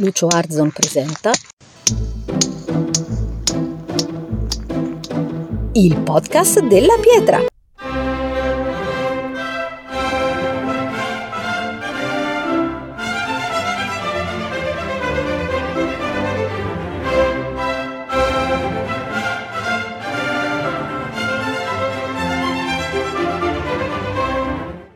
Lucio Arzon presenta il podcast della pietra.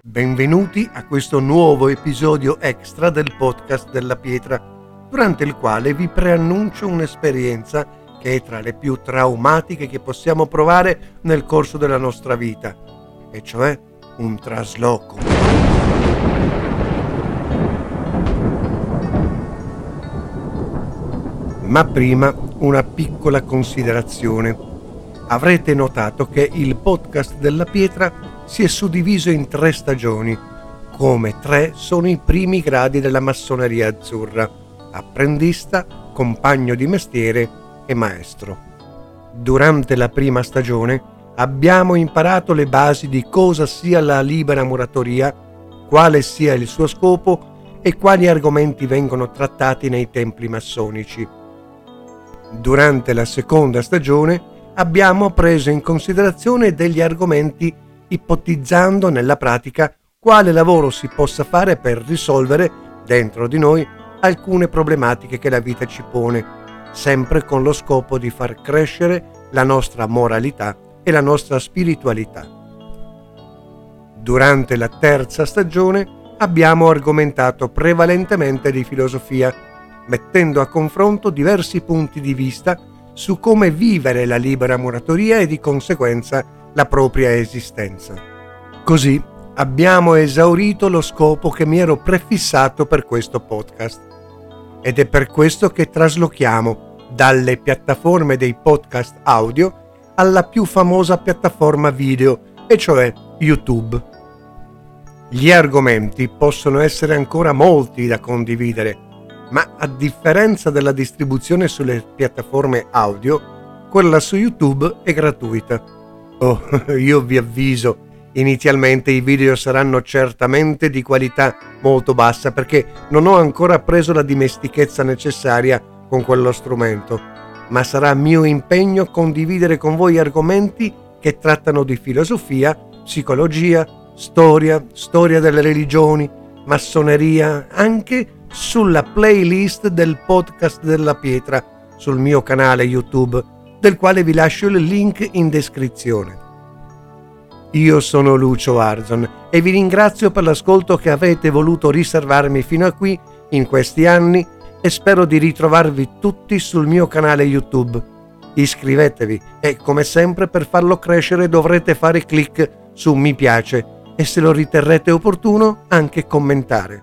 Benvenuti a questo nuovo episodio extra del podcast della pietra, durante il quale vi preannuncio un'esperienza che è tra le più traumatiche che possiamo provare nel corso della nostra vita, e cioè un trasloco. Ma prima una piccola considerazione. Avrete notato che il podcast della pietra si è suddiviso in tre stagioni, come tre sono i primi gradi della massoneria azzurra, apprendista, compagno di mestiere e maestro. Durante la prima stagione abbiamo imparato le basi di cosa sia la libera muratoria, quale sia il suo scopo e quali argomenti vengono trattati nei templi massonici. Durante la seconda stagione abbiamo preso in considerazione degli argomenti ipotizzando nella pratica quale lavoro si possa fare per risolvere dentro di noi alcune problematiche che la vita ci pone, sempre con lo scopo di far crescere la nostra moralità e la nostra spiritualità. Durante la terza stagione abbiamo argomentato prevalentemente di filosofia, mettendo a confronto diversi punti di vista su come vivere la libera muratoria e di conseguenza la propria esistenza. Così abbiamo esaurito lo scopo che mi ero prefissato per questo podcast. Ed è per questo che traslochiamo dalle piattaforme dei podcast audio alla più famosa piattaforma video, e cioè YouTube. Gli argomenti possono essere ancora molti da condividere, ma a differenza della distribuzione sulle piattaforme audio, quella su YouTube è gratuita. Oh, io vi avviso, inizialmente i video saranno certamente di qualità molto bassa perché non ho ancora preso la dimestichezza necessaria con quello strumento, ma sarà mio impegno condividere con voi argomenti che trattano di filosofia, psicologia, storia, storia delle religioni, massoneria, anche sulla playlist del podcast della pietra sul mio canale YouTube, del quale vi lascio il link in descrizione. Io sono Lucio Arzon e vi ringrazio per l'ascolto che avete voluto riservarmi fino a qui in questi anni e spero di ritrovarvi tutti sul mio canale YouTube. Iscrivetevi e come sempre per farlo crescere dovrete fare clic su mi piace e se lo riterrete opportuno anche commentare.